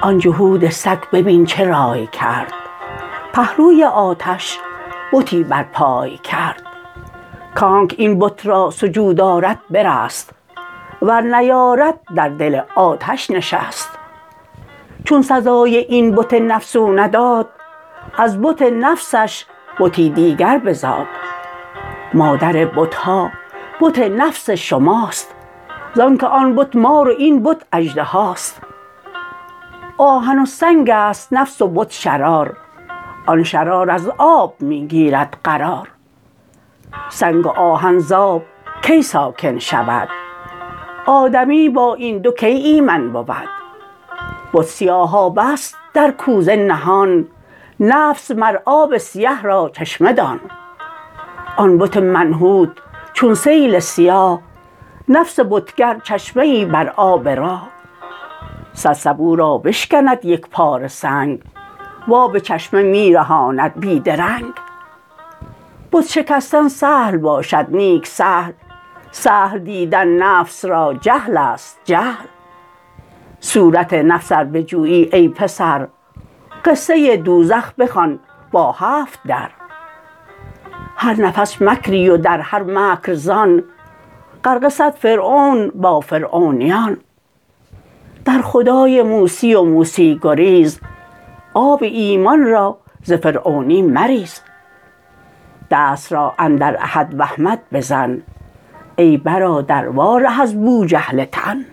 آن جهود سگ ببین چه رای کرد. پهلوی آتش بتی بر پای کرد. کانک این بت را سجود آرد برست ور نیارد در دل آتش نشست. چون سزای این بت نفس او نداد از بت نفسش بتی دیگر بزاد. مادر بت ها بت نفس شماست زانک آن بت مار و این بت اژدهاست آهن و سنگ است نفس و بت شرار آن شرار از آب می گیرد قرار. سنگ و آهن ز آب کی ساکن شود؟ آدمی با این دو کی ایمن بود؟ بت سیاهابه ست در کوزه نهان نفس مر آب سیه را چشمه دان. آن بت منحوت چون سیل سیاه نفس بتگر چشمه ای بر آب راه. صد سبو را بشکند یک پاره سنگ و آب چشمه می رهاند بی درنگ بت شکستن سهل باشد لیک سهل سهل دیدن نفس را جهل است جهل. صورت نفس ار بجویی ای پسر قصه دوزخ بخوان با هفت در. هر نفس مکری و در هر مکر زان غرقه صد فرعون با فرعونیان. در خدای موسی و موسی گریز آب ایمان را ز فرعونی مریز. دست را اندر احد وحمت بزن ای برادر وا ره از بوجهل تن.